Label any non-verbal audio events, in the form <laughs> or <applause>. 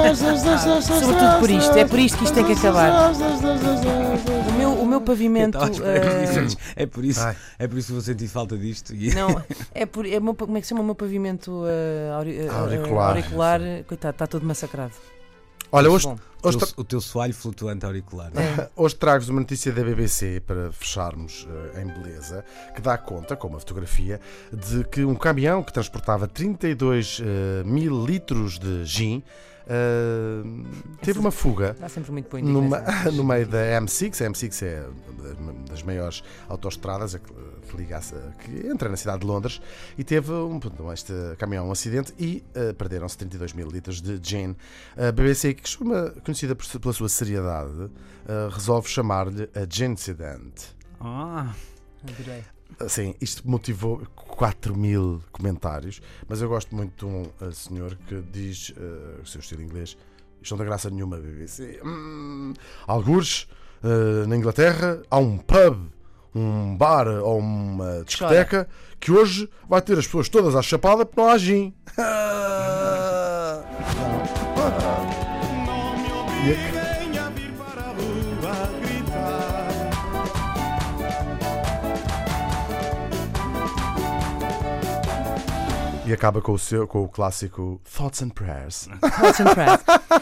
Sobretudo por isto, é por isto que isto tem que acabar. O meu, o meu pavimento. Estava à espera que eh, dissesses, É por isso, Ai. é por isso que vou sentir falta disto. E... Não, <laughs> é por. É o meu, como é que se chama o meu pavimento eh, auri- eh, Auricular. auricular? Coitado, está todo massacrado. Olha, Mas hoje, bom, teu, tra- o teu soalho flutuante auricular. é. hoje trago-vos uma notícia da BBC para fecharmos eh, em beleza, que dá conta, com uma fotografia, de que um caminhão que transportava 32 eh, mil litros de gin eh, teve uma fuga numa, <laughs> no meio da M6. A M6 é das maiores autoestradas que, que liga a- que entra na cidade de Londres e teve um, este caminhão um acidente e eh, perderam-se 32 mil litros de gin. A BBC, que costuma, conhecida por- pela sua seriedade, eh, resolve chamar-lhe a Gincident. Ah, Adorei. Assim, isto motivou 4 mil comentários, mas eu gosto muito de um eh, senhor que diz, eh, o seu estilo inglês, isto não tem graça nenhuma, BBC. Hum, algures, eh, na Inglaterra, há um pub, um bar ou uma discoteca que hoje vai ter as pessoas todas à chapada porque não há gin. <laughs> E a- E acaba com o, seu, com o clássico Thoughts and Prayers. Thoughts and prayers. <laughs>